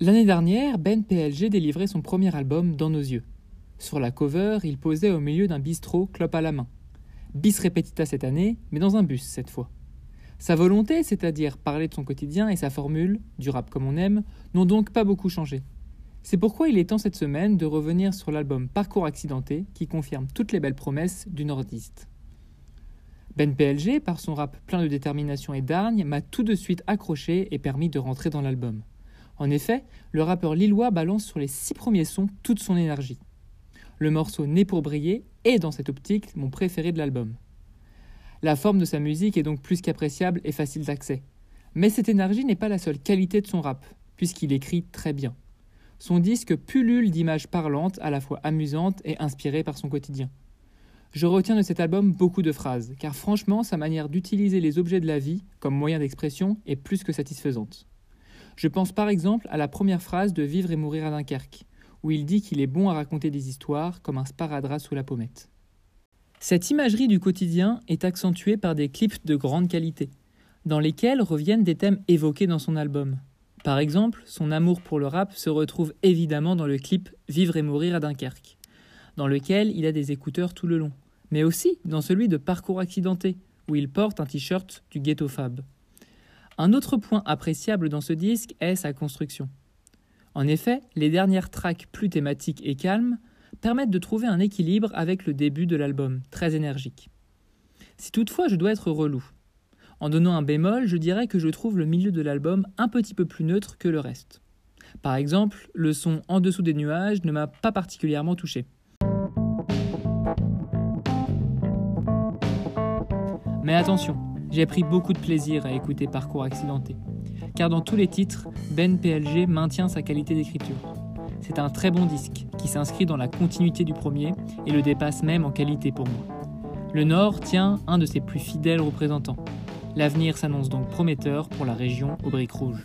L'année dernière, Ben PLG délivrait son premier album Dans nos yeux. Sur la cover, il posait au milieu d'un bistrot, clope à la main. Bis repetita cette année, mais dans un bus cette fois. Sa volonté, c'est-à-dire parler de son quotidien et sa formule, du rap comme on aime, n'ont donc pas beaucoup changé. C'est pourquoi il est temps cette semaine de revenir sur l'album Parcours accidenté qui confirme toutes les belles promesses du nordiste. Ben PLG, par son rap plein de détermination et d'argne, m'a tout de suite accroché et permis de rentrer dans l'album. En effet, le rappeur lillois balance sur les six premiers sons toute son énergie. Le morceau Né pour briller est dans cette optique mon préféré de l'album. La forme de sa musique est donc plus qu'appréciable et facile d'accès. Mais cette énergie n'est pas la seule qualité de son rap, puisqu'il écrit très bien. Son disque pullule d'images parlantes, à la fois amusantes et inspirées par son quotidien. Je retiens de cet album beaucoup de phrases, car franchement, sa manière d'utiliser les objets de la vie comme moyen d'expression est plus que satisfaisante. Je pense par exemple à la première phrase de Vivre et mourir à Dunkerque, où il dit qu'il est bon à raconter des histoires comme un sparadrap sous la pommette. Cette imagerie du quotidien est accentuée par des clips de grande qualité, dans lesquels reviennent des thèmes évoqués dans son album. Par exemple, son amour pour le rap se retrouve évidemment dans le clip Vivre et mourir à Dunkerque, dans lequel il a des écouteurs tout le long, mais aussi dans celui de Parcours accidenté, où il porte un t-shirt du Ghetto Fab. Un autre point appréciable dans ce disque est sa construction. En effet, les dernières tracks plus thématiques et calmes permettent de trouver un équilibre avec le début de l'album, très énergique. Si toutefois je dois être relou, en donnant un bémol, je dirais que je trouve le milieu de l'album un petit peu plus neutre que le reste. Par exemple, le son En dessous des nuages ne m'a pas particulièrement touché. Mais attention, j'ai pris beaucoup de plaisir à écouter Parcours accidenté, car dans tous les titres, Ben PLG maintient sa qualité d'écriture. C'est un très bon disque qui s'inscrit dans la continuité du premier et le dépasse même en qualité pour moi. Le Nord tient un de ses plus fidèles représentants. L'avenir s'annonce donc prometteur pour la région aux briques rouges.